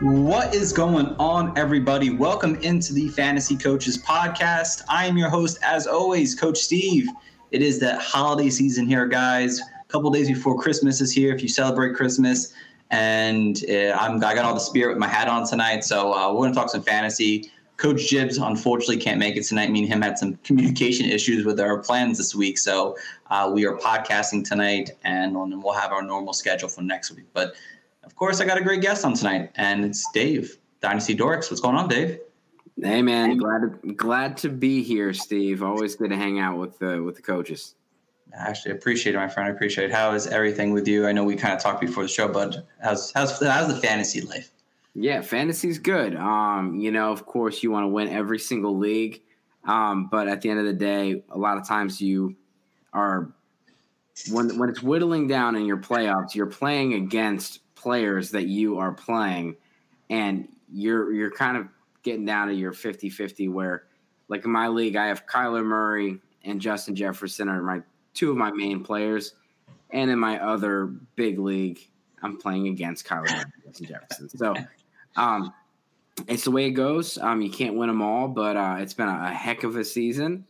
What is going on, everybody? Welcome into the Fantasy Coaches Podcast. I am your host, as always, Coach Steve. It is that holiday season here, guys. A couple days before Christmas is here. If you celebrate Christmas, and uh, I'm, I got all the spirit with my hat on tonight, so uh, we're going to talk some fantasy. Coach Jibs unfortunately can't make it tonight. Me and him had some communication issues with our plans this week, so uh, we are podcasting tonight, and we'll have our normal schedule for next week. But of course, I got a great guest on tonight, and it's Dave, Dynasty Dorks. What's going on, Dave? Hey man, glad to, glad to be here, Steve. Always good to hang out with the with the coaches. Actually, appreciate it, my friend. I appreciate it. How is everything with you? I know we kind of talked before the show, but how's how's how's the fantasy life? Yeah, fantasy's good. Um, you know, of course, you want to win every single league, um, but at the end of the day, a lot of times you are when when it's whittling down in your playoffs, you're playing against players that you are playing, and you're you're kind of getting down to your 50-50 where like in my league, I have Kyler Murray and Justin Jefferson are my two of my main players. And in my other big league, I'm playing against Kyler Murray and Justin Jefferson. So um, it's the way it goes. Um, you can't win them all, but uh, it's been a, a heck of a season.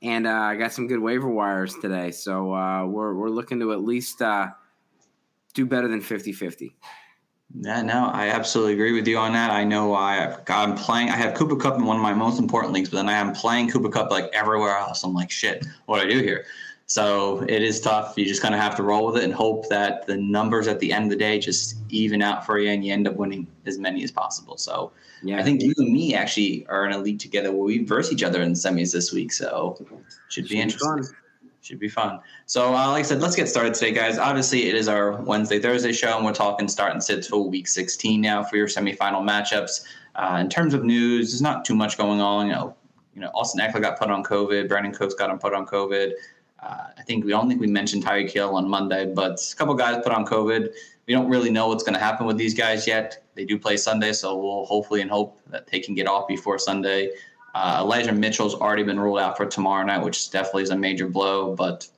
And uh, I got some good waiver wires today. So uh, we're, we're looking to at least uh, do better than 50 50. Yeah, no, I absolutely agree with you on that. I know I, I'm playing. I have Cooper Kupp in one of my most important leagues, but then I am playing Cooper Kupp like everywhere else. I'm like, shit, what do I do here? So it is tough. You just kind of have to roll with it and hope that the numbers at the end of the day just even out for you and you end up winning as many as possible. So yeah, I think you and me actually are in a league together where we verse each other in semis this week. So should be interesting. Be should be fun. So, uh, like I said, let's get started today, guys. Obviously, it is our Wednesday, Thursday show, and we're talking start and sits for week 16 now for your semifinal matchups. Uh, in terms of news, there's not too much going on. You know, you know, Austin Ekeler got put on COVID. Brandin Cooks got him put on COVID. Uh, I think we don't think we mentioned Tyreek Hill on Monday, but a couple guys put on COVID. We don't really know what's going to happen with these guys yet. They do play Sunday, so we'll hopefully and hope that they can get off before Sunday. Uh, Elijah Mitchell's already been ruled out for tomorrow night, which definitely is a major blow. But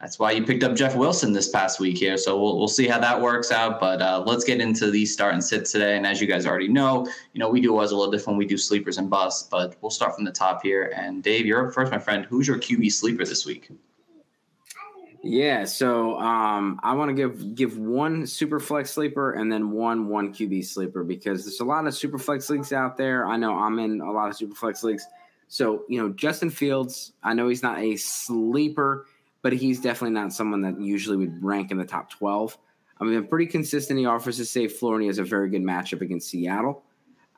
that's why you picked up Jeff Wilson this past week here. So we'll, we'll see how that works out. But uh, let's get into these start and sit today. And as you guys already know, you know we do always a little different. We do sleepers and busts, but we'll start from the top here. And Dave, you're up first, my friend. Who's your QB sleeper this week? Yeah, so um, I want to give give one super flex sleeper and then one one QB sleeper because there's a lot of super flex leagues out there. I know I'm in a lot of super flex leagues. So you know Justin Fields, I know he's not a sleeper, but he's definitely not someone that usually would rank in the top 12. I mean, pretty consistent. He offers a safe floor, and he has a very good matchup against Seattle.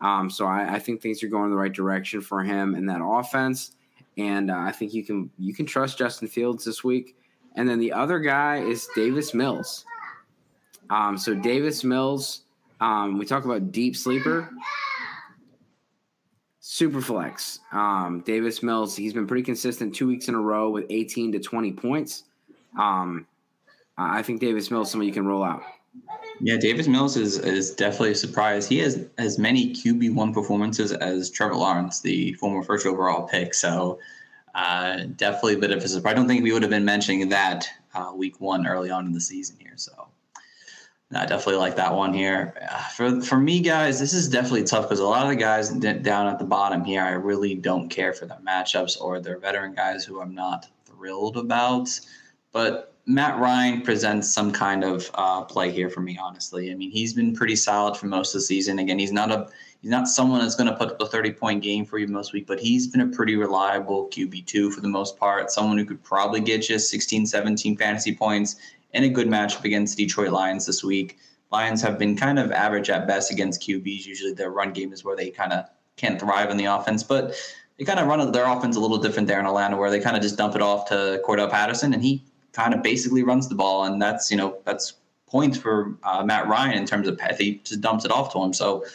Um, so I, I, think things are going in the right direction for him in that offense, and uh, I think you can you can trust Justin Fields this week. And then the other guy is Davis Mills. Um, so Davis Mills, um, we talk about deep sleeper, super flex. Um, Davis Mills, he's been pretty consistent two weeks in a row with 18 to 20 points. Um, I think Davis Mills, someone you can roll out. Yeah, Davis Mills is is definitely a surprise. He has as many QB one performances as Trevor Lawrence, the former first overall pick. So uh, definitely a bit of a surprise. I don't think we would have been mentioning that uh, week one early on in the season here. So I definitely like that one here. Uh, for for me, guys, this is definitely tough because a lot of the guys down at the bottom here, I really don't care for their matchups or their veteran guys who I'm not thrilled about. But Matt Ryan presents some kind of uh, play here for me, honestly. I mean, he's been pretty solid for most of the season. Again, he's not a He's not someone that's going to put up a 30 point game for you most week, but he's been a pretty reliable QB2 for the most part. Someone who could probably get you 16, 17 fantasy points in a good matchup against Detroit Lions this week. Lions have been kind of average at best against QBs. Usually their run game is where they kind of can't thrive in the offense, but they kind of run their offense a little different there in Atlanta where they kind of just dump it off to Cordarrelle Patterson and he kind of basically runs the ball, and that's you know that's points for uh, Matt Ryan in terms of if he just dumps it off to him. So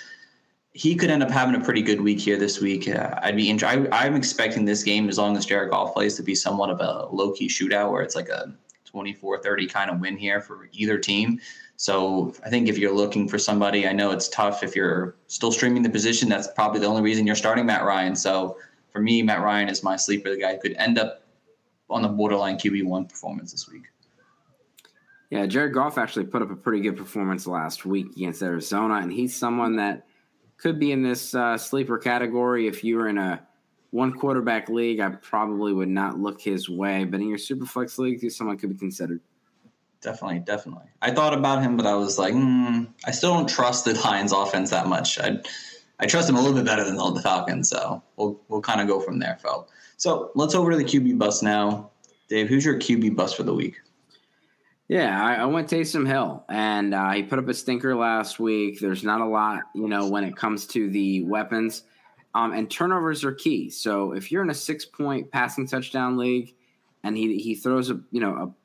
he could end up having a pretty good week here this week. Uh, I'd be I, am expecting this game, as long as Jared Goff plays, to be somewhat of a low key shootout where it's like a 24 30 kind of win here for either team. So I think if you're looking for somebody, I know it's tough if you're still streaming the position. That's probably the only reason you're starting Matt Ryan. So for me, Matt Ryan is my sleeper. The guy who could end up on the borderline QB one performance this week. Yeah, Jared Goff actually put up a pretty good performance last week against Arizona, and he's someone that could be in this uh, sleeper category. If you were in a one quarterback league, I probably would not look his way, but in your super flex league, someone could be considered. Definitely, definitely. I thought about him, but I was like, mm, I still don't trust the Lions offense that much. I I trust him a little bit better than the Falcons, so we'll we'll kind of go from there, Phil. So let's over to the QB bus now. Dave, who's your QB bus for the week? Yeah, I, I went Taysom Hill, and uh, he put up a stinker last week. There's not a lot, you know, when it comes to the weapons, um, and turnovers are key. So if you're in a six point passing touchdown league, and he he throws a you know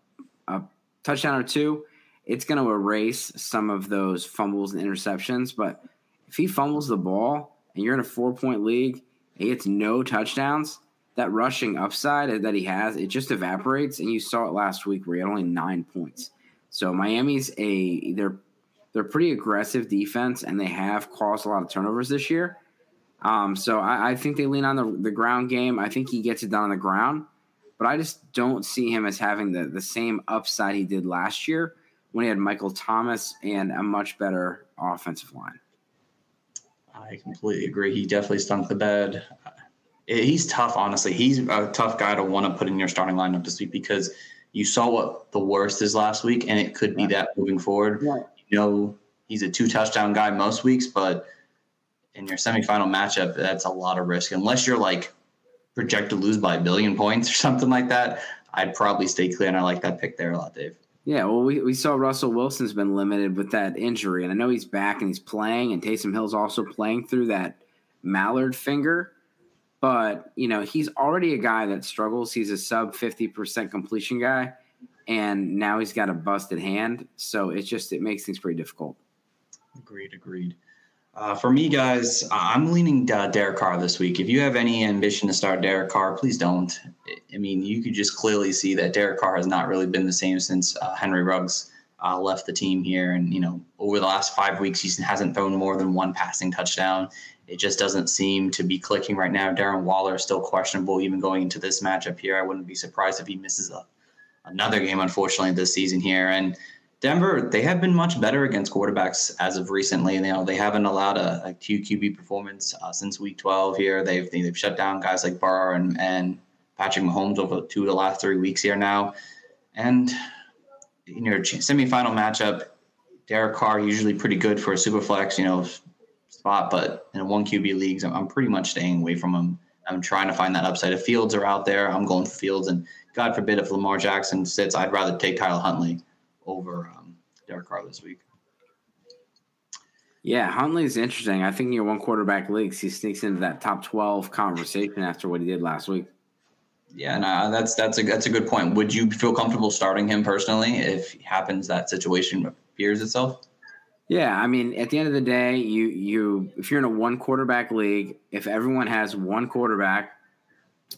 a, a touchdown or two, it's going to erase some of those fumbles and interceptions. But if he fumbles the ball and you're in a four point league, he gets no touchdowns, that rushing upside that he has, it just evaporates. And you saw it last week where he had only nine points. So Miami's a they're they're pretty aggressive defense and they have caused a lot of turnovers this year. Um, so I, I, think they lean on the, the ground game. I think he gets it done on the ground but I just don't see him as having the, the same upside he did last year when he had Michael Thomas and a much better offensive line. I completely agree. He definitely stunk the bed. He's tough, honestly. He's a tough guy to want to put in your starting lineup this week because you saw what the worst is last week, and it could be that moving forward. You know, he's a two touchdown guy most weeks, but in your semifinal matchup, that's a lot of risk. Unless you're like projected to lose by a billion points or something like that, I'd probably stay clear. And I like that pick there a lot, Dave. Yeah, well, we, we saw Russell Wilson's been limited with that injury, and I know he's back and he's playing, and Taysom Hill's also playing through that mallet finger. But, you know, he's already a guy that struggles. He's a sub 50% completion guy, and now he's got a busted hand. So it's just, it makes things pretty difficult. Agreed, agreed. Uh, for me, guys, I'm leaning uh, Derek Carr this week. If you have any ambition to start Derek Carr, please don't. I mean, you could just clearly see that Derek Carr has not really been the same since uh, Henry Ruggs uh, left the team here. And, you know, over the last five weeks, he hasn't thrown more than one passing touchdown. It just doesn't seem to be clicking right now. Darren Waller is still questionable, even going into this matchup here. I wouldn't be surprised if he misses a, another game, unfortunately, this season here. And, Denver, they have been much better against quarterbacks as of recently. You know, they haven't allowed a, a QQB performance uh, since Week 12 here. They've they've shut down guys like Barr and and Patrick Mahomes over two of the last three weeks here now. And in your semifinal matchup, Derek Carr usually pretty good for a super flex, you know, spot, but in a one QB leagues, I'm, I'm pretty much staying away from him. I'm trying to find that upside. If Fields are out there, I'm going for Fields, and God forbid if Lamar Jackson sits, I'd rather take Tyler Huntley over um, Derek Carr this week. Yeah, Huntley's interesting. I think in your one quarterback leagues, he sneaks into that top twelve conversation after what he did last week. Yeah, no, that's that's a that's a good point. Would you feel comfortable starting him personally if happens that situation appears itself? Yeah, I mean, at the end of the day, you you if you're in a one quarterback league, if everyone has one quarterback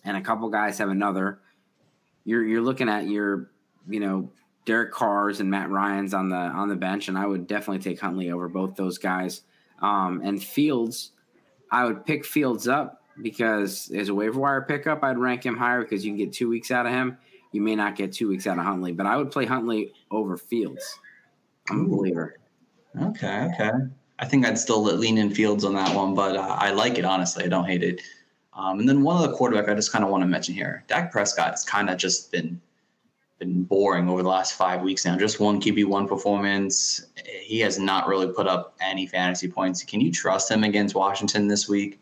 and a couple guys have another, you're you're looking at your you know Derek Carr's and Matt Ryan's on the on the bench, and I would definitely take Huntley over both those guys. Um, and Fields, I would pick Fields up because as a waiver wire pickup, I'd rank him higher because you can get two weeks out of him. You may not get two weeks out of Huntley, but I would play Huntley over Fields. I'm a believer. Okay, okay. I think I'd still lean in Fields on that one, but uh, I like it honestly. I don't hate it. Um, and then one of the quarterback I just kind of want to mention here, Dak Prescott has kind of just been been boring over the last five weeks now. Just one QB one performance. He has not really put up any fantasy points. Can you trust him against Washington this week?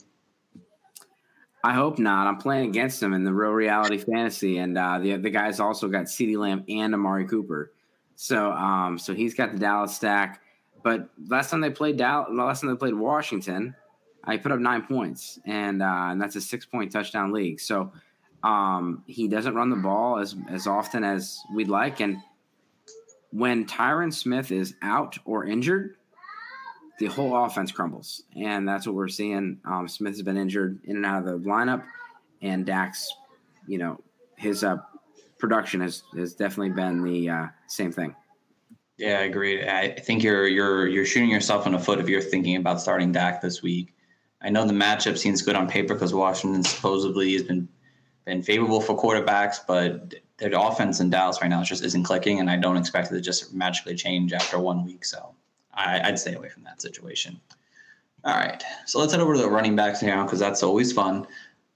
I hope not. I'm playing against him in the real reality fantasy, and uh, the the guy's also got CeeDee Lamb and Amari Cooper. So um, so he's got the Dallas stack. But last time they played Dallas, last time they played Washington, I put up nine points, and uh, and that's a six point touchdown league. So Um, he doesn't run the ball as as often as we'd like, and when Tyron Smith is out or injured, the whole offense crumbles, and that's what we're seeing. Um, Smith has been injured in and out of the lineup, and Dak's, you know, his uh, production has has definitely been the uh, same thing. Yeah, I agree. I think you're you're you're shooting yourself in the foot if you're thinking about starting Dak this week. I know the matchup seems good on paper because Washington supposedly has been been favorable for quarterbacks, but their offense in Dallas right now just isn't clicking, and I don't expect it to just magically change after one week. So I, would stay away from that situation. All right, so let's head over to the running backs now because that's always fun.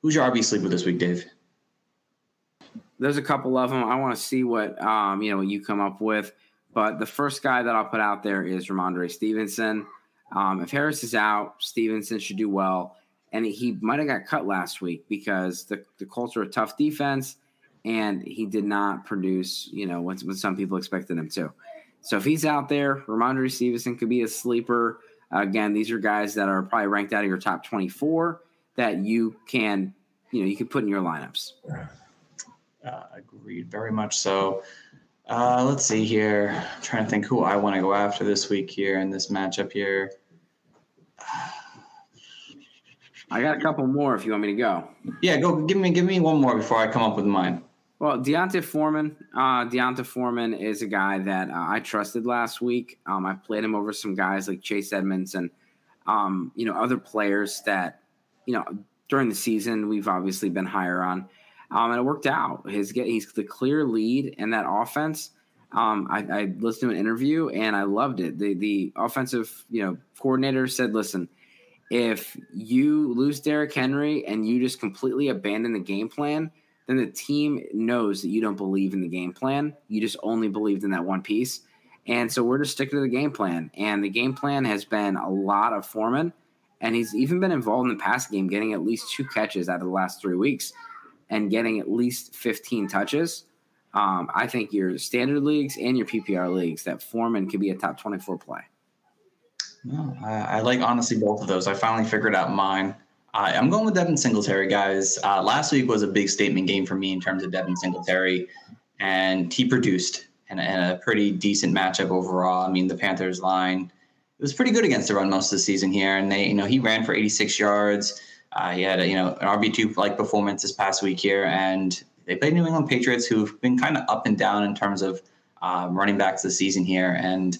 Who's your RB sleeper this week, Dave? There's a couple of them. I want to see what um, you know you come up with. But the first guy that I'll put out there is Rhamondre Stevenson. Um, if Harris is out, Stevenson should do well and he might have got cut last week because the, the culture of tough defense and he did not produce, you know, what, what some people expected him to. So if he's out there, Rhamondre Stevenson could be a sleeper. Again, these are guys that are probably ranked out of your top 24 that you can, you know, you can put in your lineups. Uh, agreed, very much so. Uh, let's see here. I'm trying to think who I want to go after this week here in this matchup here. I got a couple more if you want me to go. Yeah, go give me give me one more before I come up with mine. Well, D'Onta Foreman. Uh, D'Onta Foreman is a guy that uh, I trusted last week. Um, I played him over some guys like Chase Edmonds and um, you know other players that you know during the season we've obviously been higher on, um, and it worked out. His he's the clear lead in that offense. Um, I, I listened to an interview and I loved it. The the offensive you know coordinator said, "Listen." if you lose Derrick Henry and you just completely abandon the game plan, then the team knows that you don't believe in the game plan. You just only believed in that one piece. And so we're just sticking to the game plan. And the game plan has been a lot of Foreman. And he's even been involved in the pass game, getting at least two catches out of the last three weeks and getting at least 15 touches. Um, I think your standard leagues and your PPR leagues, that Foreman could be a top 24 play. No, I, I, like honestly both of those. I finally figured out mine. I'm going with Devin Singletary, guys. Uh, last week was a big statement game for me in terms of Devin Singletary, and he produced and, and a pretty decent matchup overall. I mean, the Panthers line it was pretty good against the run most of the season here, and they, you know, he ran for 86 yards. Uh, he had a, you know an RB two like performance this past week here, and they played New England Patriots, who've been kind of up and down in terms of um, running backs this season here, and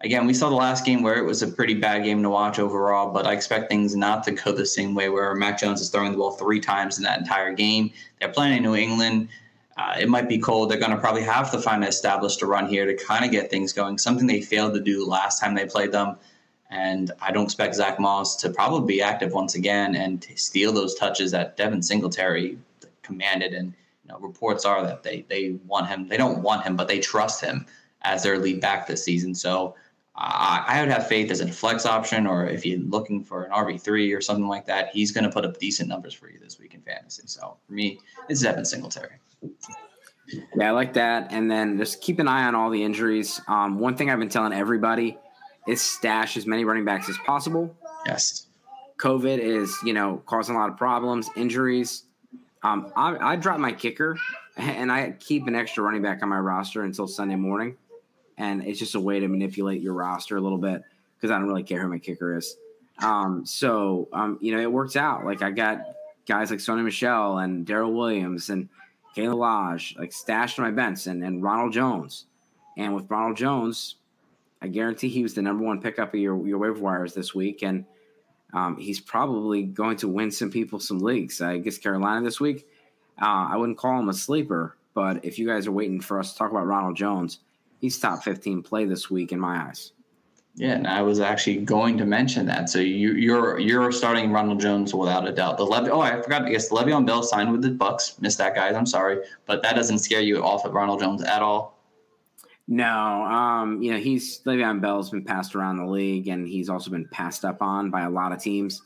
again, we saw the last game where it was a pretty bad game to watch overall, but I expect things not to go the same way where Mac Jones is throwing the ball three times in that entire game. They're playing in New England. Uh, it might be cold. They're going to probably have to find an established a run here to kind of get things going, something they failed to do last time they played them. And I don't expect Zach Moss to probably be active once again and steal those touches that Devin Singletary commanded. And you know, reports are that they they want him. They don't want him, but they trust him as their lead back this season. So I would have faith as a flex option, or if you're looking for an RB three or something like that, he's going to put up decent numbers for you this week in fantasy. So for me, it's Devin Singletary. Yeah, I like that. And then just keep an eye on all the injuries. Um, one thing I've been telling everybody is stash as many running backs as possible. Yes. COVID is, you know, causing a lot of problems, injuries. Um, I, I drop my kicker and I keep an extra running back on my roster until Sunday morning and it's just a way to manipulate your roster a little bit because I don't really care who my kicker is. Um, so um, you know, it works out. Like I got guys like Sony Michel and Darrel Williams and Kayla Lodge like stashed on my bench and, and Ronald Jones. And with Ronald Jones, I guarantee he was the number one pickup of your, your waiver wires this week. And um, he's probably going to win some people some leagues. I guess Carolina this week. Uh, I wouldn't call him a sleeper, but if you guys are waiting for us to talk about Ronald Jones, he's top 15 play this week in my eyes. Yeah, and I was actually going to mention that. So you, you're you're starting Ronald Jones without a doubt. The Lev- oh, I forgot. I guess Le'Veon Bell signed with the Bucs. Missed that, guys. I'm sorry, but that doesn't scare you off of Ronald Jones at all. No, um, you know he's Le'Veon Bell's been passed around the league, and he's also been passed up on by a lot of teams.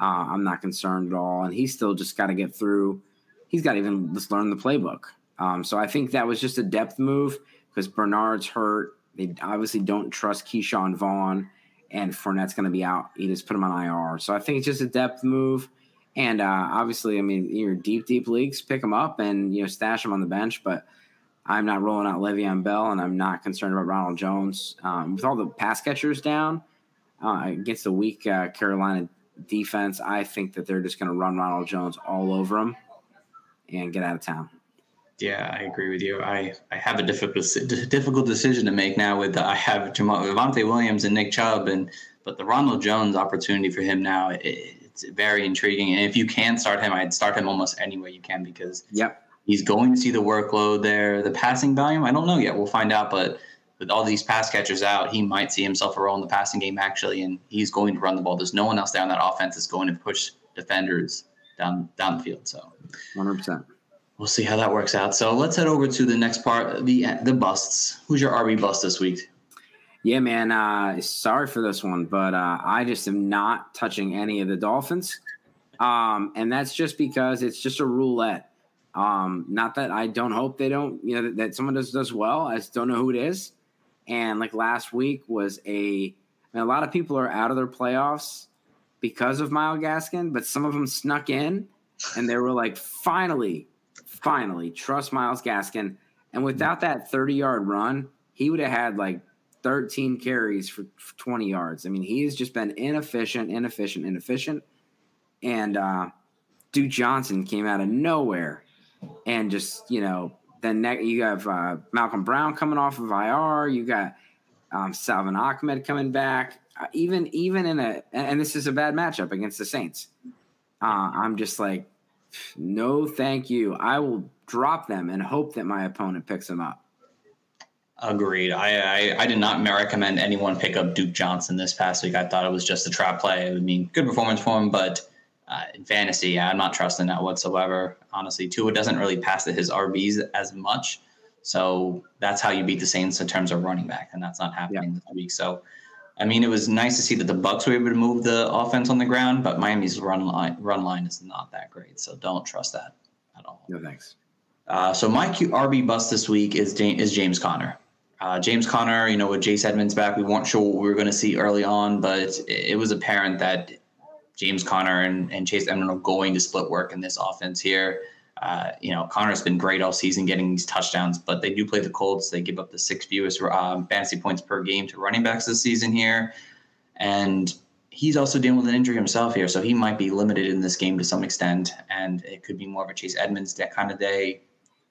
Uh, I'm not concerned at all, and he's still just got to get through. He's got to even just learn the playbook. Um, so I think that was just a depth move because Bernard's hurt. They obviously don't trust Ke'Shawn Vaughn, and Fournette's going to be out. He just put him on IR. So I think it's just a depth move. And uh, obviously, I mean, your deep, deep leagues, pick them up and you know stash them on the bench. But I'm not rolling out Le'Veon Bell, and I'm not concerned about Ronald Jones. Um, with all the pass catchers down uh, against the weak uh, Carolina defense, I think that they're just going to run Ronald Jones all over him and get out of town. Yeah, I agree with you. I, I have a difficult difficult decision to make now. With I have Javonte Williams and Nick Chubb, and but the Ronald Jones opportunity for him now, it, it's very intriguing. And if you can start him, I'd start him almost any way you can because yep. He's going to see the workload there. The passing volume, I don't know yet. We'll find out. But with all these pass catchers out, he might see himself a role in the passing game actually, and he's going to run the ball. There's no one else there on that offense that's going to push defenders down down the field. So, 100. percent we'll see how that works out. So let's head over to the next part, the the busts. Who's your RB bust this week? Yeah, man. Uh, sorry for this one, but uh, I just am not touching any of the Dolphins, um, and that's just because it's just a roulette. Um, not that I don't hope they don't, you know, that, that, someone does does well. I just don't know who it is. And like last week was a, I mean, a lot of people are out of their playoffs because of Myles Gaskin, but some of them snuck in, and they were like, finally, finally trust Myles Gaskin. And without that 30 yard run, he would have had like 13 carries for, for 20 yards. I mean, he has just been inefficient, inefficient, inefficient. And uh, Duke Johnson came out of nowhere and just, you know, then ne- you have uh, Malcolm Brown coming off of IR. You got um, Salvon Ahmed coming back. Uh, even even in a and this is a bad matchup against the Saints. Uh, I'm just like, no, thank you. I will drop them and hope that my opponent picks them up. Agreed. I, I, I did not recommend anyone pick up Duke Johnson this past week. I thought it was just a trap play. I mean, good performance for him, but uh, in fantasy, yeah, I'm not trusting that whatsoever. Honestly, Tua doesn't really pass to his RBs as much, so that's how you beat the Saints in terms of running back, and that's not happening yeah. this week. So I mean, it was nice to see that the Bucs were able to move the offense on the ground, but Miami's run line run line is not that great, so don't trust that at all. No thanks. Uh, so my Q- RB bust this week is is James Conner. Uh, James Conner, you know, with Chase Edmonds back, we weren't sure what we were going to see early on, but it, it, was apparent that James Conner and, and Chase Edmonds are going to split work in this offense here. Uh, you know, Conner's been great all season getting these touchdowns, but they do play the Colts. They give up the six fewest um, fantasy points per game to running backs this season here. And he's also dealing with an injury himself here, so he might be limited in this game to some extent. And it could be more of a Chase Edmonds kind of day.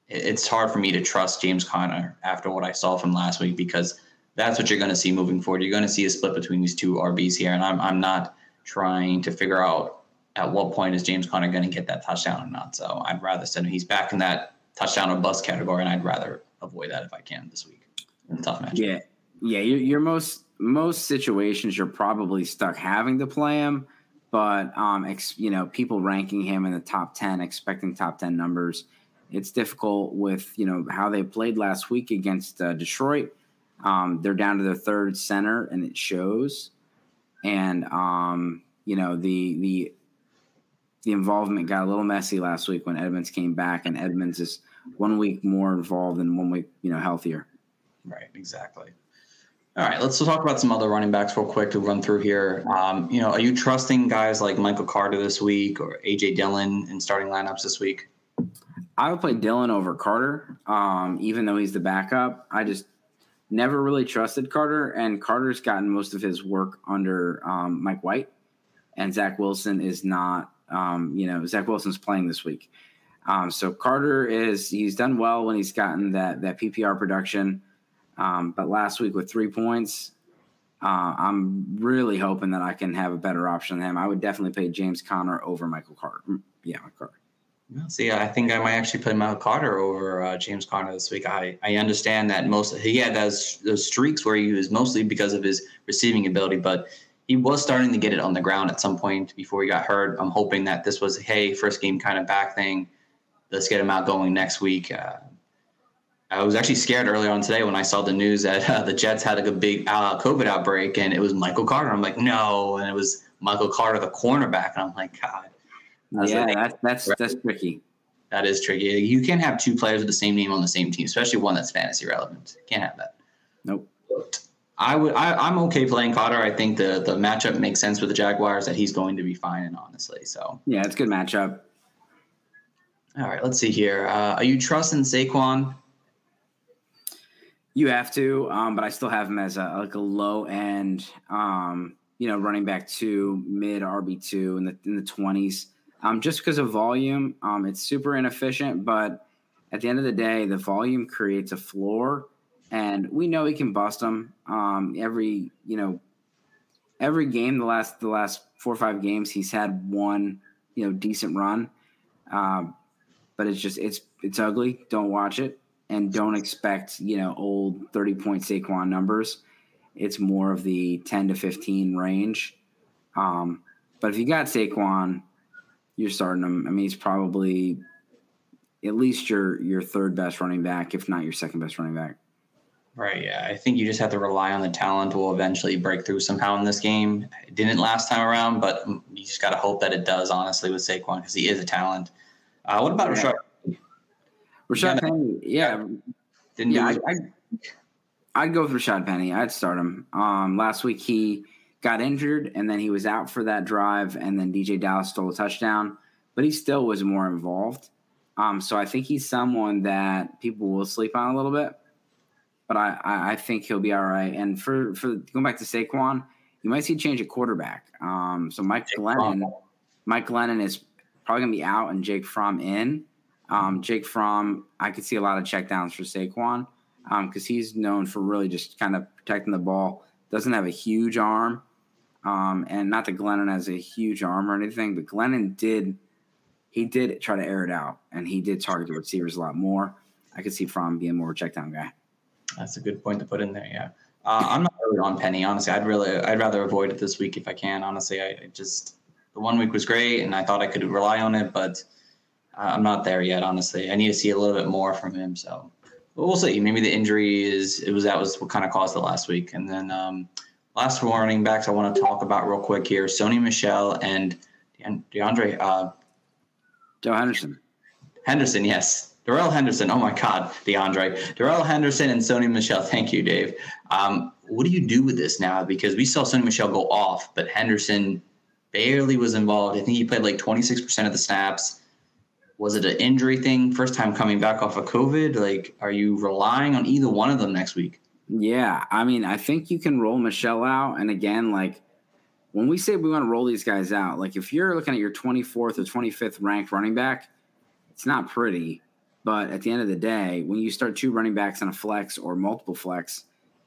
It's hard for me to trust James Conner after what I saw from last week because that's what you're going to see moving forward. You're going to see a split between these two RBs here, and I'm I'm not trying to figure out at what point is James Conner going to get that touchdown or not. So I'd rather send him. He's back in that touchdown or bust category, and I'd rather avoid that if I can this week. tough match. Yeah, yeah. Your, most most situations you're probably stuck having to play him, but um, ex, you know, people ranking him in the top ten, expecting top ten numbers. It's difficult with you know how they played last week against uh, Detroit. Um, they're down to their third center, and it shows. And um, you know the the the involvement got a little messy last week when Edmonds came back, and Edmonds is one week more involved and one week, you know, healthier. Right, exactly. All right, let's talk about some other running backs real quick to run through here. Um, you know, are you trusting guys like Michael Carter this week or AJ Dillon in starting lineups this week? I would play Dillon over Carter, um, even though he's the backup. I just never really trusted Carter, and Carter's gotten most of his work under um, Mike White, and Zach Wilson is not um, you know, Zach Wilson's playing this week. Um, so Carter is he's done well when he's gotten that that PPR production. Um, but last week with three points, uh, I'm really hoping that I can have a better option than him. I would definitely pay James Conner over Michael Carter. Mm, yeah, Michael Carter. See, I think I might actually put Michael Carter over uh, James Conner this week. I, I understand that most he had those those streaks where he was mostly because of his receiving ability, but he was starting to get it on the ground at some point before he got hurt. I'm hoping that this was hey first game kind of back thing. Let's get him out going next week. Uh, I was actually scared earlier on today when I saw the news that uh, the Jets had like a big uh, COVID outbreak and it was Michael Carter. I'm like, no, and it was Michael Carter, the cornerback, and I'm like, God. Yeah, like, that's that's right? that's tricky. That is tricky. You can't have two players with the same name on the same team, especially one that's fantasy relevant. Can't have that. Nope. I would. I, am okay playing Cotter. I think the the matchup makes sense with the Jaguars that he's going to be fine in, honestly. So yeah, it's a good matchup. All right, let's see here. Uh, are you trusting Saquon? You have to, um, but I still have him as a like a low end, um, you know, running back two, mid RB two in the in the twenties. Um, just because of volume, um, it's super inefficient, but at the end of the day, the volume creates a floor and we know he can bust them. Um, every you know, every game the last the last four or five games he's had one you know decent run, um, but it's just it's it's ugly. Don't watch it and don't expect you know old thirty point Saquon numbers. It's more of the ten to fifteen range. Um, but if you got Saquon, you're starting him. I mean, he's probably at least your your third best running back, if not your second best running back. Right. Yeah. I think you just have to rely on the talent will eventually break through somehow in this game. It didn't last time around, but you just got to hope that it does, honestly, with Saquon because he is a talent. Uh, what about yeah. Rashard? Rashard Penny, yeah. Didn't yeah, I, I, would go with Rashad Penny. I'd start him. Um, last week he got injured and then he was out for that drive, and then DeeJay Dallas stole a touchdown, but he still was more involved. Um, so I think he's someone that people will sleep on a little bit but I, I, think he'll be all right. And for for going back to Saquon, you might see a change at quarterback. Um, so Mike Jake Glennon, Fromm. Mike Glennon is probably gonna be out and Jake Fromm in. Um, Jake Fromm, I could see a lot of checkdowns for Saquon because um, he's known for really just kind of protecting the ball. Doesn't have a huge arm, um, and not that Glennon has a huge arm or anything, but Glennon did he did try to air it out, and he did target the receivers a lot more. I could see Fromm being more of a checkdown guy. That's a good point to put in there. Yeah, uh, I'm not really on Penny. Honestly, I'd really, I'd rather avoid it this week if I can. Honestly, I, I just the one week was great, and I thought I could rely on it, but uh, I'm not there yet. Honestly, I need to see a little bit more from him. So, but we'll see. Maybe the injury is it was that was what kind of caused it last week, and then um, last running backs I want to talk about real quick here: Sony Michel and DeAndre. Uh, Joe Henderson. Henderson, yes. Darrell Henderson. Oh my God, DeAndre. Darrell Henderson and Sony Michel. Thank you, Dave. Um, what do you do with this now? Because we saw Sony Michel go off, but Henderson barely was involved. I think he played like 26% of the snaps. Was it an injury thing? First time coming back off of COVID? Like, are you relying on either one of them next week? Yeah. I mean, I think you can roll Michel out. And again, like, when we say we want to roll these guys out, like if you're looking at your 24th or 25th ranked running back, it's not pretty. But at the end of the day, when you start two running backs on a flex or multiple flex,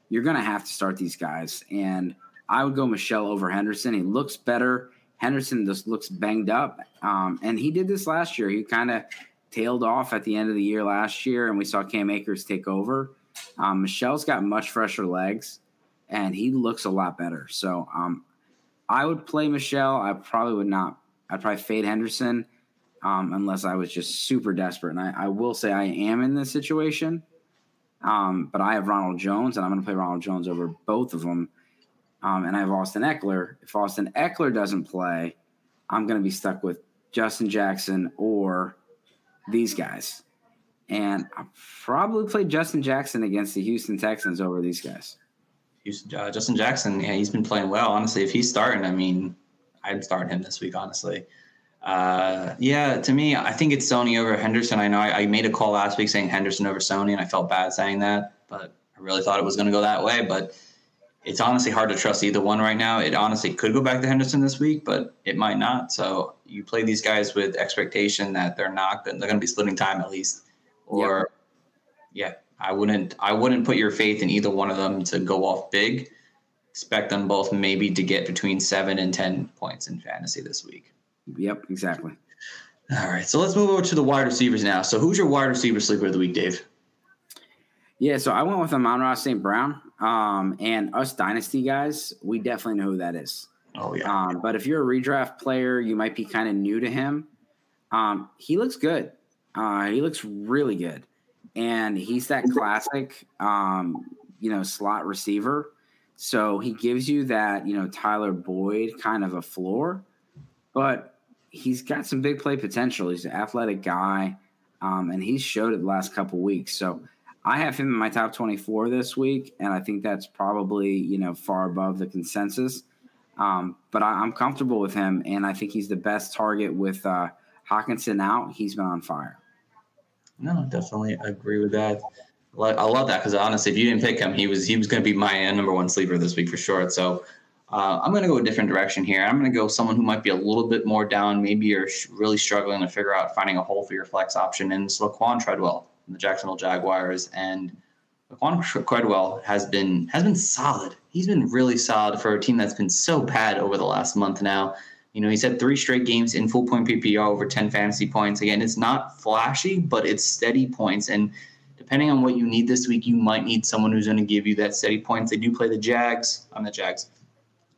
you're going to have to start these guys. And I would go Michel over Henderson. He looks better. Henderson just looks banged up. Um, and he did this last year. He kind of tailed off at the end of the year last year, and we saw Cam Akers take over. Um, Michel's got much fresher legs, and he looks a lot better. So um, I would play Michel. I probably would not. I'd probably fade Henderson um, unless I was just super desperate. And I, I, will say I am in this situation, um, but I have Ronald Jones, and I'm going to play Ronald Jones over both of them. Um, and I have Austin Ekeler. If Austin Ekeler doesn't play, I'm going to be stuck with Justin Jackson or these guys. And I'll probably play Justin Jackson against the Houston Texans over these guys. Houston, uh, Justin Jackson, yeah, he's been playing well. Honestly, if he's starting, I mean, I'd start him this week, honestly. Uh, yeah, to me, I think it's Sony over Henderson. I know I, I, made a call last week saying Henderson over Sony, and I felt bad saying that, but I really thought it was going to go that way. But it's honestly hard to trust either one right now. It honestly could go back to Henderson this week, but it might not. So you play these guys with expectation that they're not, they're going to be splitting time at least, or yep. yeah, I wouldn't, I wouldn't put your faith in either one of them to go off big. Expect them both maybe to get between seven and ten points in fantasy this week. Yep, exactly. All right, so let's move over to the wide receivers now. So, who's your wide receiver sleeper of the week, Dave? Yeah, so I went with Amon-Ra St. Brown. Um, and us dynasty guys, we definitely know who that is. Oh yeah. Um, but if you're a redraft player, you might be kind of new to him. Um, he looks good. Uh, he looks really good, and he's that classic, um, you know, slot receiver. So he gives you that, you know, Tyler Boyd kind of a floor, but he's got some big play potential. He's an athletic guy, um, and he's showed it the last couple weeks. So I have him in my top 24 this week, and I think that's probably you know far above the consensus. Um, but I, am comfortable with him, and I think he's the best target with uh, Hockenson out. He's been on fire. No, definitely agree with that. I love that because honestly, if you didn't pick him, he was he was going to be my number one sleeper this week for sure. So uh, I'm going to go a different direction here. I'm going to go someone who might be a little bit more down. Maybe you're really struggling to figure out finding a hole for your flex option. And it's Laquon Treadwell from the Jacksonville Jaguars. And Laquon Treadwell has been has been solid. He's been really solid for a team that's been so bad over the last month now. You know, he's had three straight games in full point PPR over 10 fantasy points. Again, it's not flashy, but it's steady points. And depending on what you need this week, you might need someone who's going to give you that steady points. They do play the Jags. I'm the Jags.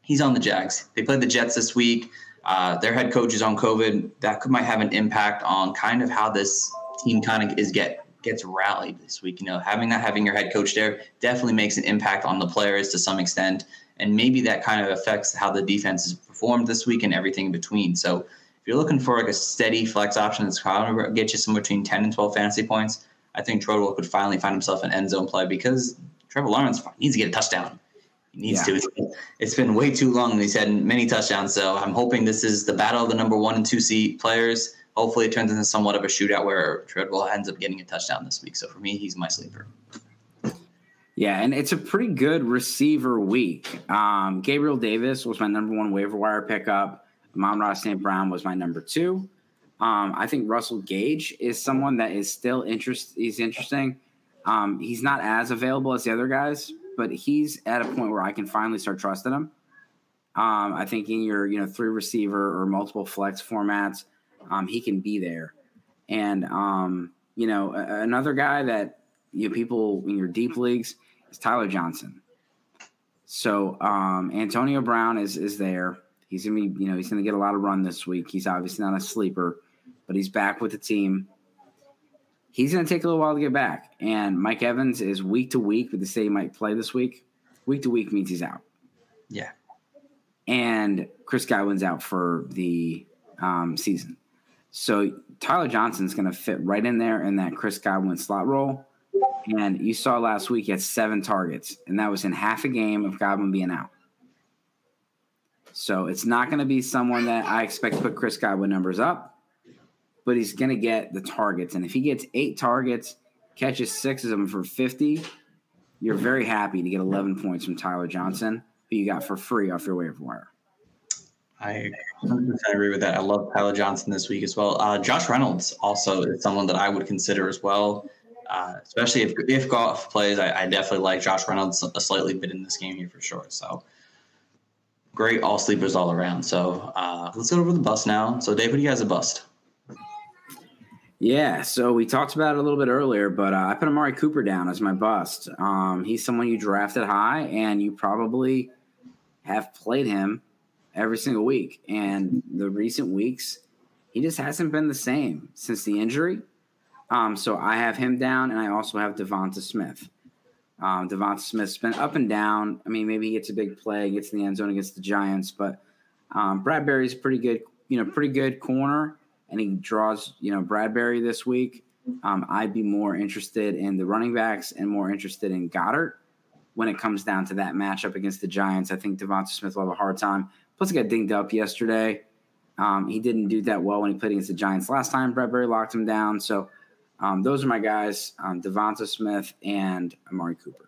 He's on the Jags. They played the Jets this week. Uh, their head coach is on COVID. That could, might have an impact on kind of how this team kind of is get gets rallied this week. You know, having that having your head coach there definitely makes an impact on the players to some extent, and maybe that kind of affects how the defense is performed this week and everything in between. So if you're looking for like a steady flex option that's going to get you somewhere between 10 and 12 fantasy points, I think Treadwell could finally find himself an end zone play because Trevor Lawrence needs to get a touchdown. He needs yeah. to. It's been way too long, he's had many touchdowns. So I'm hoping this is the battle of the number one and two seed players. Hopefully, it turns into somewhat of a shootout where Treadwell ends up getting a touchdown this week. So for me, he's my sleeper. Yeah, and it's a pretty good receiver week. Um, Gabriel Davis was my number one waiver wire pickup. Amon-Ra St. Brown was my number two. Um, I think Russell Gage is someone that is still interest. He's interesting. Um, he's not as available as the other guys, but he's at a point where I can finally start trusting him. Um, I think in your you know three receiver or multiple flex formats, um, he can be there. And um, you know another guy that you know, people in your deep leagues is Tyler Johnson. So um, Antonio Brown is is there. He's gonna be you know he's gonna get a lot of run this week. He's obviously not a sleeper but he's back with the team. He's going to take a little while to get back. And Mike Evans is week to week, but they say he might play this week. Week to week means he's out. Yeah. And Chris Godwin's out for the um, season. So Tyler Johnson's going to fit right in there in that Chris Godwin slot role. And you saw last week he had seven targets, and that was in half a game of Godwin being out. So it's not going to be someone that I expect to put Chris Godwin numbers up but he's going to get the targets. And if he gets eight targets, catches six of them for 50, you're very happy to get 11 points from Tyler Johnson, who you got for free off your waiver wire. I 100% agree with that. I love Tyler Johnson this week as well. Uh, Josh Reynolds also is someone that I would consider as well, uh, especially if if Goff plays. I, I, definitely like Josh Reynolds a slightly bit in this game here for sure. So great all sleepers all around. So uh, let's go over the bust now. So David, you guys a bust? Yeah, so we talked about it a little bit earlier, but uh, I put Amari Cooper down as my bust. Um, he's someone you drafted high, and you probably have played him every single week. And the recent weeks, he just hasn't been the same since the injury. Um, so I have him down, and I also have Devonta Smith. Um, Devonta Smith's been up and down. I mean, maybe he gets a big play, gets in the end zone against the Giants, but um, Bradberry's pretty good. You know, pretty good corner and he draws, you know, Bradberry this week, um, I'd be more interested in the running backs and more interested in Goedert when it comes down to that matchup against the Giants. I think Devonta Smith will have a hard time. Plus, he got dinged up yesterday. Um, he didn't do that well when he played against the Giants last time. Bradberry locked him down. So um, those are my guys, um, Devonta Smith and Amari Cooper.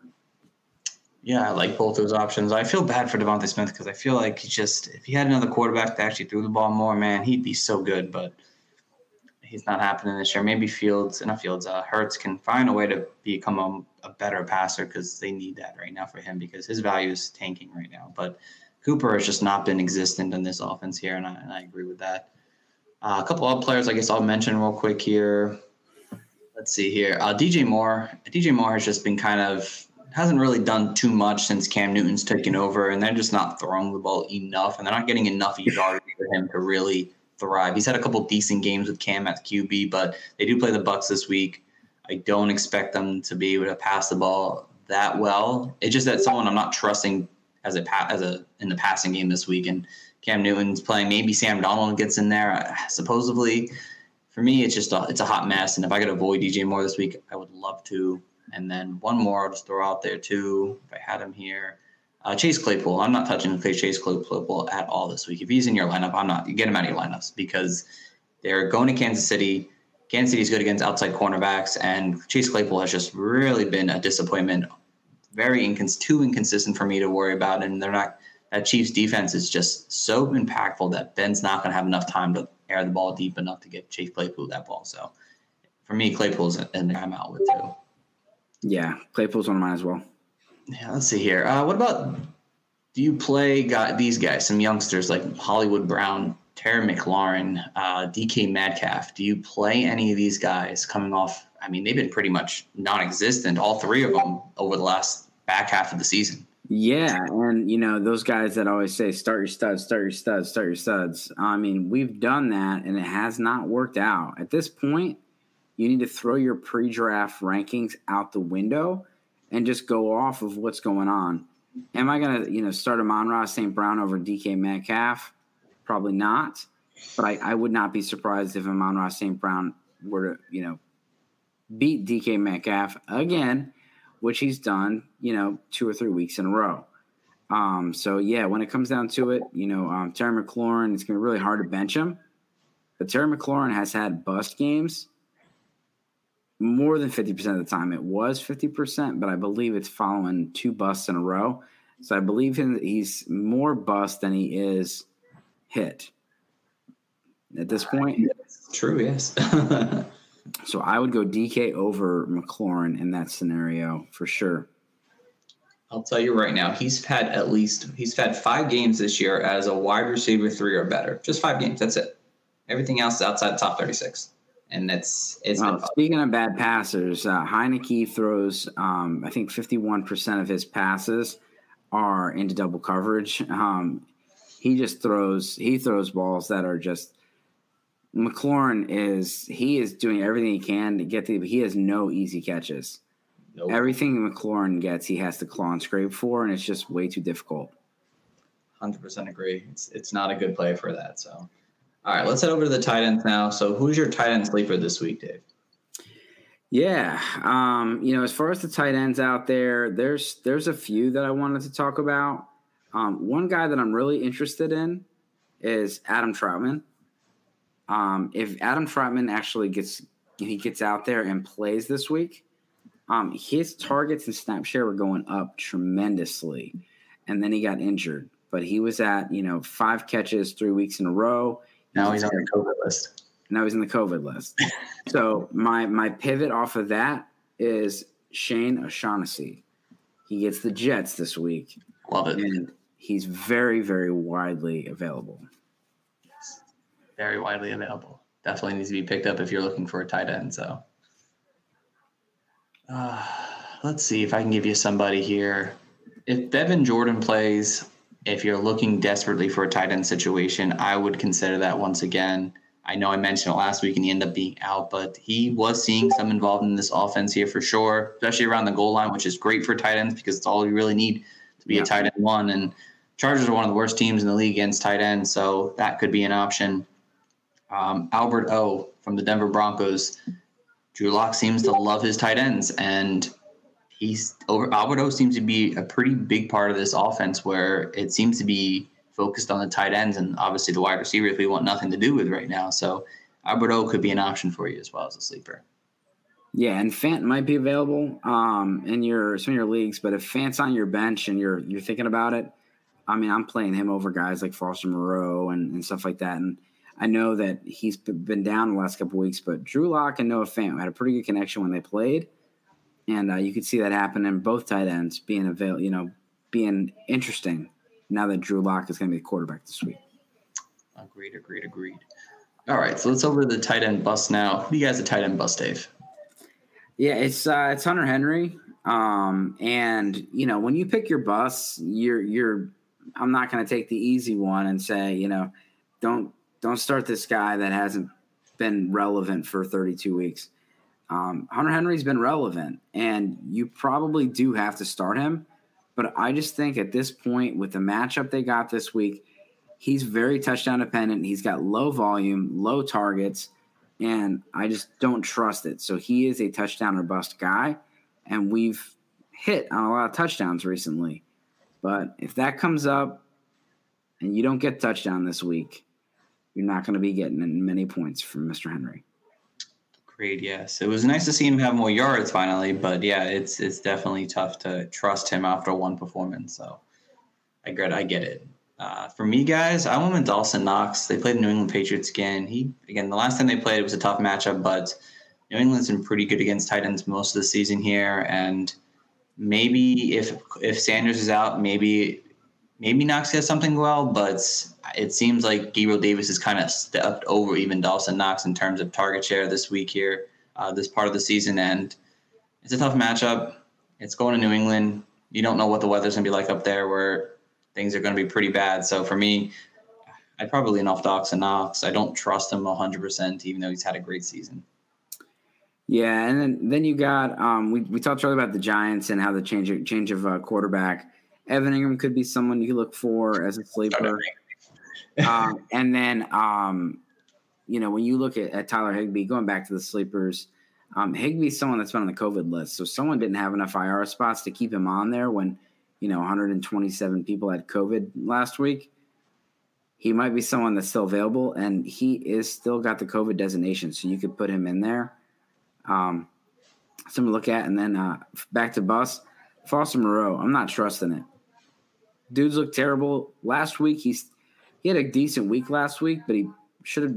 Yeah, I like both those options. I feel bad for Devonta Smith because I feel like he just if he had another quarterback that actually threw the ball more, man, he'd be so good. But – he's not happening this year. Maybe Fields, not Fields, uh, Hurts can find a way to become a, a better passer because they need that right now for him because his value is tanking right now. But Cooper has just not been existent in this offense here, and I, and I agree with that. Uh, a couple of players I guess I'll mention real quick here. Let's see here. Uh, DJ Moore. DJ Moore has just been kind of hasn't really done too much since Cam Newton's taken over, and they're just not throwing the ball enough, and they're not getting enough yards for him to really thrive. He's had a couple decent games with Cam at QB, but they do play the Bucs this week. I don't expect them to be able to pass the ball that well. It's just that someone I'm not trusting as a as a in the passing game this week. And Cam Newton's playing. Maybe Sam Darnold gets in there. Uh, supposedly, for me, it's just a, it's a hot mess. And if I could avoid DJ Moore this week, I would love to. And then one more I'll just throw out there too. If I had him here, uh, Chase Claypool. I'm not touching Chase Claypool at all this week. If he's in your lineup, I'm not. Get him out of your lineups because they're going to Kansas City. Kansas City's good against outside cornerbacks, and Chase Claypool has just really been a disappointment. Very incons- too inconsistent for me to worry about, and they're not. That Chiefs defense is just so impactful that Ben's not going to have enough time to air the ball deep enough to get Chase Claypool that ball. So, for me, Claypool's and I'm out with too. Yeah, Claypool's one of mine as well. Yeah, let's see here. Uh, what about do you play got these guys, some youngsters like Hollywood Brown, Terry McLaurin, uh, DK Metcalf? Do you play any of these guys coming off? I mean, they've been pretty much non-existent, all three of them over the last back half of the season. Yeah, and you know those guys that always say start your studs, start your studs, start your studs. I mean, we've done that, and it has not worked out. At this point, you need to throw your pre-draft rankings out the window and just go off of what's going on. Am I going to, you know, start Amon-Ra St. Brown over DK Metcalf? Probably not. But I, I would not be surprised if Amon-Ra St. Brown were to, you know, beat DK Metcalf again, which he's done, you know, two or three weeks in a row. Um, so yeah, when it comes down to it, you know, um, Terry McLaurin, it's to be really hard to bench him. But Terry McLaurin has had bust games more than 50% of the time. It was 50%, but I believe it's following two busts in a row. So I believe him, he's more bust than he is hit at this point. True, yes. so I would go DK over McLaurin in that scenario for sure. I'll tell you right now, he's had at least he's had five games this year as a wide receiver three or better. Just five games. That's it. Everything else is outside the top 36 and it's it's. Well, speaking of bad passers, uh, Heinicke throws. Um, I think fifty-one percent of his passes are into double coverage. Um, he just throws. He throws balls that are just. McLaurin is he is doing everything he can to get the. He has no easy catches. Nope. Everything McLaurin gets, he has to claw and scrape for, and it's just way too difficult. Hundred percent agree. It's it's not a good play for that. So all right, let's head over to the tight ends now. So, who's your tight end sleeper this week, Dave? Yeah, um, you know, as far as the tight ends out there, there's there's a few that I wanted to talk about. Um, one guy that I'm really interested in is Adam Trautman. Um, if Adam Trautman actually gets he gets out there and plays this week, um, his targets and snap share were going up tremendously, and then he got injured. But he was at you know five catches three weeks in a row. Now he's on the COVID list. Now he's in the COVID list. so my my pivot off of that is Shane O'Shaughnessy. He gets the Jets this week. Love it. And he's very, very widely available. Very widely available. Definitely needs to be picked up if you're looking for a tight end. So uh, let's see if I can give you somebody here. If Brevin Jordan plays, if you're looking desperately for a tight end situation, I would consider that once again. I know I mentioned it last week and he ended up being out, but he was seeing some involvement in this offense here for sure, especially around the goal line, which is great for tight ends because it's all you really need to be yeah. a tight end one. And Chargers are one of the worst teams in the league against tight ends, so that could be an option. Um, Albert O from the Denver Broncos. Drew Lock seems to love his tight ends, and he's over Albert O seems to be a pretty big part of this offense where it seems to be focused on the tight ends and obviously the wide receivers we want nothing to do with right now. So Albert O could be an option for you as well as a sleeper. Yeah, and Fant might be available um, in your some of your leagues, but if Fant's on your bench and you're you're thinking about it, I mean, I'm playing him over guys like Foster Moreau and, and stuff like that. And I know that he's been down the last couple weeks, but Drew Lock and Noah Fant had a pretty good connection when they played and uh, you could see that happen in both tight ends being avail, you know, being interesting. Now that Drew Lock is going to be the quarterback this week. Agreed, agreed, agreed. All right, so let's over to the tight end bust now. Who do you guys a tight end bust, Dave? Yeah, it's uh, it's Hunter Henry. Um, and you know, when you pick your bus, you're you're. I'm not going to take the easy one and say, you know, don't don't start this guy that hasn't been relevant for 32 weeks um, Hunter Henry's been relevant, and you probably do have to start him. But I just think at this point, with the matchup they got this week, he's very touchdown dependent. He's got low volume, low targets, and I just don't trust it. So he is a touchdown or bust guy. and we've hit on a lot of touchdowns recently. But if that comes up and you don't get touchdown this week, you're not going to be getting many points from Mr. Henry. Great, yes. It was nice to see him have more yards finally, but yeah, it's it's definitely tough to trust him after one performance. So I get I get it. Uh, for me, guys, I went with Dawson Knox. They played the New England Patriots again. He again the last time they played it was a tough matchup, but New England's been pretty good against tight ends most of the season here, and maybe if if Sanders is out, maybe maybe Knox has something well, but it seems like Gabriel Davis has kind of stepped over even Dawson Knox in terms of target share this week here, uh, this part of the season. And it's a tough matchup. It's going to New England. You don't know what the weather's going to be like up there where things are going to be pretty bad. So for me, I'd probably off Dawson Knox. I don't trust him 100%, even though he's had a great season. Yeah, and then then you got um, we we talked earlier about the Giants and how the change of, change of uh, quarterback. Evan Engram could be someone you look for as a sleeper. um, and then, um, you know, when you look at, at, Tyler Higbee, going back to the sleepers, um, Higbee's someone that's been on the COVID list. So someone didn't have enough IR spots to keep him on there when, you know, 127 people had COVID last week. He might be someone that's still available, and he is still got the COVID designation, so you could put him in there. Um, something to look at, and then uh, back to Bus Foster Moreau. I'm not trusting it dudes look terrible. Last week he's he had a decent week last week, but he should have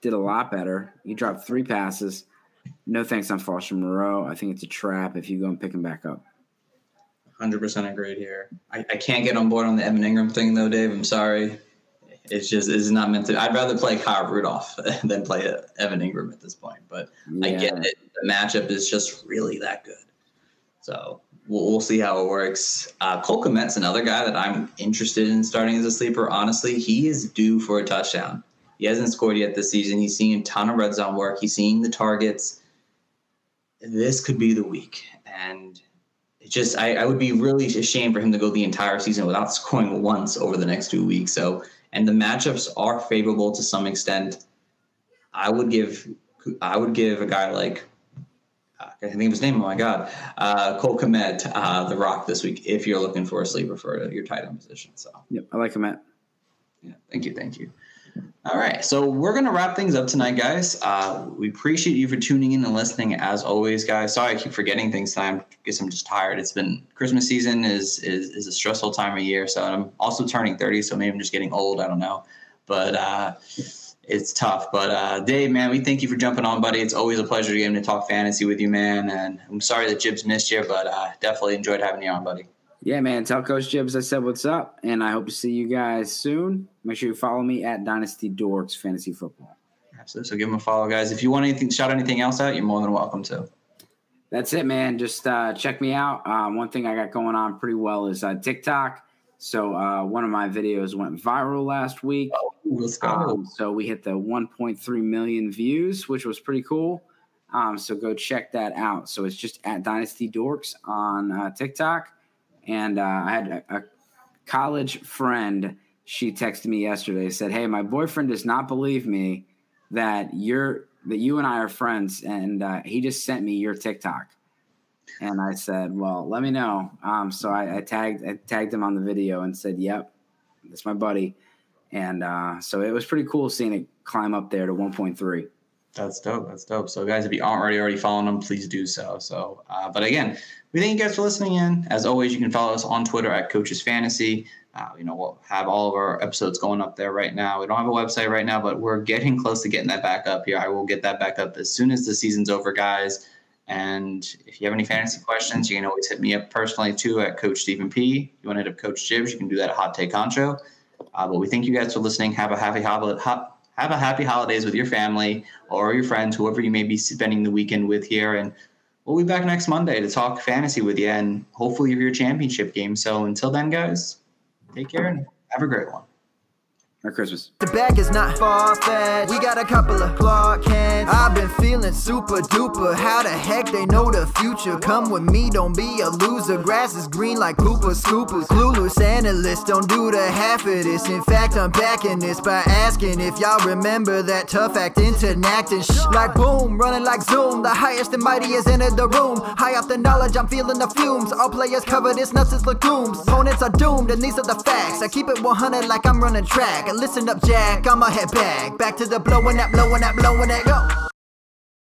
did a lot better. He dropped three passes. No thanks on Foster Moreau. I think it's a trap if you go and pick him back up. 100% agreed here. I, I can't get on board on the Evan Engram thing though, Dave. I'm sorry. It's just it's not meant to. I'd rather play Kyle Rudolph than play Evan Engram at this point. But yeah. I get it. The matchup is just really that good. So we'll, we'll see how it works. Uh, Cole Kmet's another guy that I'm interested in starting as a sleeper. Honestly, he is due for a touchdown. He hasn't scored yet this season. He's seeing a ton of red zone work. He's seeing the targets. This could be the week, and it just I, I would be really ashamed for him to go the entire season without scoring once over the next two weeks. So, and the matchups are favorable to some extent. I would give I would give a guy like I think of his name. Oh my God, uh, Cole Kmet, uh, the Rock this week. If you're looking for a sleeper for your tight end position, so yep, I like Kmet. Yeah, thank you, thank you. All right, so we're gonna wrap things up tonight, guys. Uh, we appreciate you for tuning in and listening, as always, guys. Sorry I keep forgetting things. Time, I guess I'm just tired. It's been Christmas season is is is a stressful time of year. So I'm also turning 30, so maybe I'm just getting old. I don't know, but. uh it's tough. But uh, Dave, man, we thank you for jumping on, buddy. It's always a pleasure getting to talk fantasy with you, man. And I'm sorry that Jibs missed you, but uh, definitely enjoyed having you on, buddy. Yeah, man. Tell Coach Jibs I said what's up, and I hope to see you guys soon. Make sure you follow me at Dynasty Dorks Fantasy Football. Absolutely. So give them a follow, guys. If you want anything, shout anything else out, you're more than welcome to. That's it, man. Just uh, check me out. Um, one thing I got going on pretty well is uh, TikTok. So uh, one of my videos went viral last week. Oh Let's go. Um, so we hit the 1.3 million views, which was pretty cool. Um, so go check that out. So it's just at Dynasty Dorks on uh, TikTok. And uh, I had a, a, college friend. She texted me yesterday. Said, "Hey, my boyfriend does not believe me that you're that you and I are friends, and uh, he just sent me your TikTok." And I said, "Well, let me know." Um, so I, I tagged I tagged him on the video and said, "Yep, that's my buddy." and uh, so it was pretty cool seeing it climb up there to 1.3. That's dope. That's dope. So, guys, if you aren't already already following them, please do so. So, uh, but again, we thank you guys for listening in. As always, you can follow us on Twitter at Coaches Fantasy. Uh, you know, we'll have all of our episodes going up there right now. We don't have a website right now, but we're getting close to getting that back up here. I will get that back up as soon as the season's over, guys. And if you have any fantasy questions, you can always hit me up personally too at Coach Stephen P. If you want to hit up Coach Jibs, you can do that at Hot Take Concho. Uh, but we thank you guys for listening. Have a happy holiday. Have a happy holidays with your family or your friends, whoever you may be spending the weekend with here. And we'll be back next Monday to talk fantasy with you and hopefully your championship game. So until then, guys, take care and have a great one. Merry Christmas. The bag is not far fetched. We got a couple of Clark Kents. I've been feeling super duper. How the heck they know the future? Come with me, don't be a loser. Grass is green like Cooper Scoopers. Clueless analysts don't do the half of this. In fact, I'm backing this by asking if y'all remember that tough acting to acting. Shh, like boom, running like zoom. The highest and mightiest entered the room. High off the knowledge, I'm feeling the fumes. All players covered, it's nuts as legumes. Opponents are doomed, and these are the facts. I keep it 100 like I'm running track. Listen up, Jack, I'ma head back. Back to the blowing that, blowing that, blowing that, go.